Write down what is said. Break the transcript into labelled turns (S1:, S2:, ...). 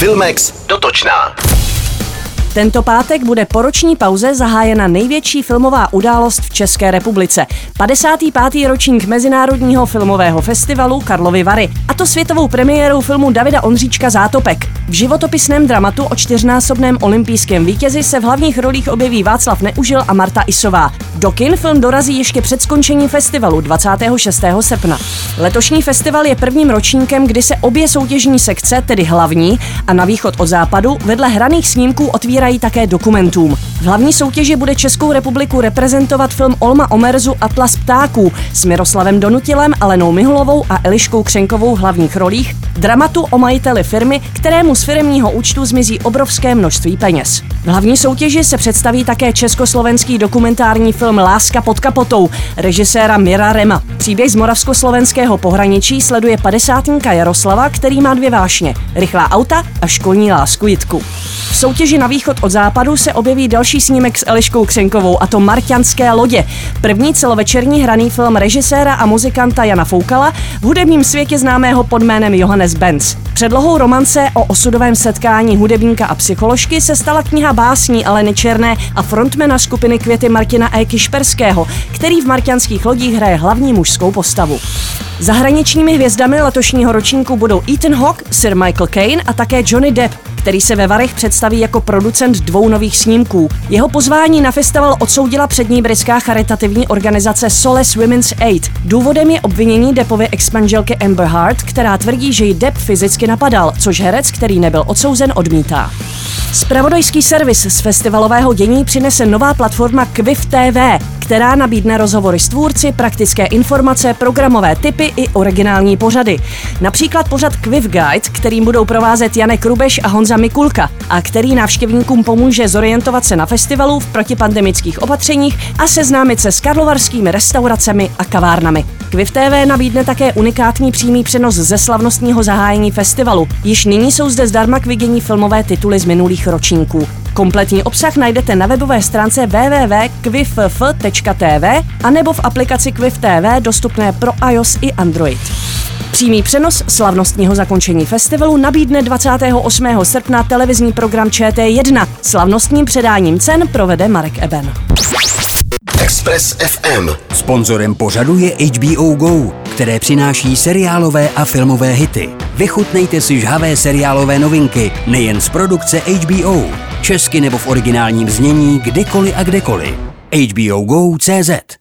S1: Filmex dotočná.
S2: Tento pátek bude po roční pauze zahájena největší filmová událost v České republice. 55. ročník Mezinárodního filmového festivalu Karlovy Vary. A to světovou premiérou filmu Davida Ondříčka Zátopek. V životopisném dramatu o čtyřnásobném olympijském vítězi se v hlavních rolích objeví Václav Neužil a Marta Isová. Do kin film dorazí ještě před skončením festivalu 26. srpna. Letošní festival je prvním ročníkem, kdy se obě soutěžní sekce, tedy hlavní a na východ od západu, vedle hraných snímků otvírají také dokumentům. V hlavní soutěži bude Českou republiku reprezentovat film Olma Omerzu Atlas ptáků s Miroslavem Donutilem, Alenou Mihulovou a Eliškou Křenkovou v hlavních rolích, dramatu o majiteli firmy, kterému z firmního účtu zmizí obrovské množství peněz. V hlavní soutěži se představí také československý dokumentární film Láska pod kapotou režiséra Mira Rema. Příběh z moravskoslovenského pohraničí sleduje padesátníka Jaroslava, který má dvě vášně. Rychlá auta a školní lásku Jitku. V soutěži na východ od západu se objeví další snímek s Eliškou Křenkovou, a to Marťanské lodě. První celovečerní hraný film režiséra a muzikanta Jana Foukala v hudebním světě známého pod jménem Johannes Benz. Předlohou romance o osudovém setkání hudebníka a psycholožky se stala kniha básní Aleny Černé a frontmana skupiny Květy Martina E. Kišperského, který v Marťanských lodích hraje hlavní mužskou postavu. Zahraničními hvězdami letošního ročníku budou Ethan Hawke, Sir Michael Caine a také Johnny Depp, který se ve Varech představí jako producent dvou nových snímků. Jeho pozvání na festival odsoudila přední britská charitativní organizace Solace Women's Aid. Důvodem je obvinění Deppovy expanželky Amber Hart, která tvrdí, že ji Depp fyzicky napadal, což herec, který nebyl odsouzen, odmítá. Spravodajský servis z festivalového dění přinese nová platforma Quiv TV, která nabídne rozhovory s tvůrci, praktické informace, programové typy i originální pořady. Například pořad Quiv Guide, kterým budou provázet Janek Rubeš a Honza Mikulka a který návštěvníkům pomůže zorientovat se na festivalu v protipandemických opatřeních a seznámit se s karlovarskými restauracemi a kavárnami. Quiv TV nabídne také unikátní přímý přenos ze slavnostního zahájení festivalu. Již nyní jsou zde zdarma k vidění filmové tituly z minulých ročníků. Kompletní obsah najdete na webové stránce www.quiff.tv a nebo v aplikaci Quiff TV dostupné pro iOS i Android. Přímý přenos slavnostního zakončení festivalu nabídne 28. srpna televizní program ČT1. Slavnostním předáním cen provede Marek Eben.
S1: Express FM.
S3: Sponzorem pořadu je HBO Go, které přináší seriálové a filmové hity. Vychutnejte si žhavé seriálové novinky nejen z produkce HBO, česky nebo v originálním znění kdykoliv a kdekoliv. HBO Go.cz